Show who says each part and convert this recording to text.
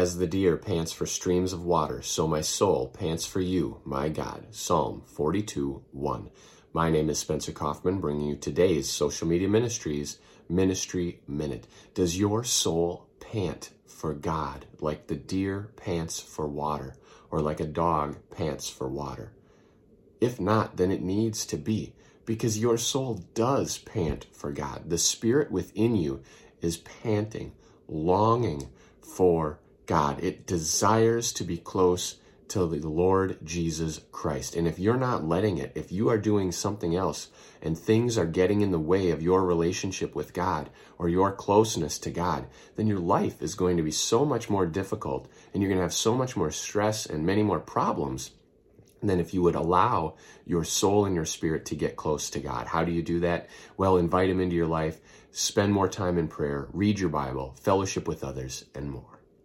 Speaker 1: As the deer pants for streams of water, so my soul pants for you, my God. Psalm 42 1. My name is Spencer Coffman, bringing you today's Social Media Ministries Ministry Minute. Does your soul pant for God like the deer pants for water, or like a dog pants for water? If not, then it needs to be, because your soul does pant for God. The spirit within you is panting, longing for God. It desires to be close to the Lord Jesus Christ. And if you're not letting it, if you are doing something else and things are getting in the way of your relationship with God or your closeness to God, then your life is going to be so much more difficult and you're going to have so much more stress and many more problems than if you would allow your soul and your spirit to get close to God. How do you do that? Well, invite Him into your life, spend more time in prayer, read your Bible, fellowship with others, and more.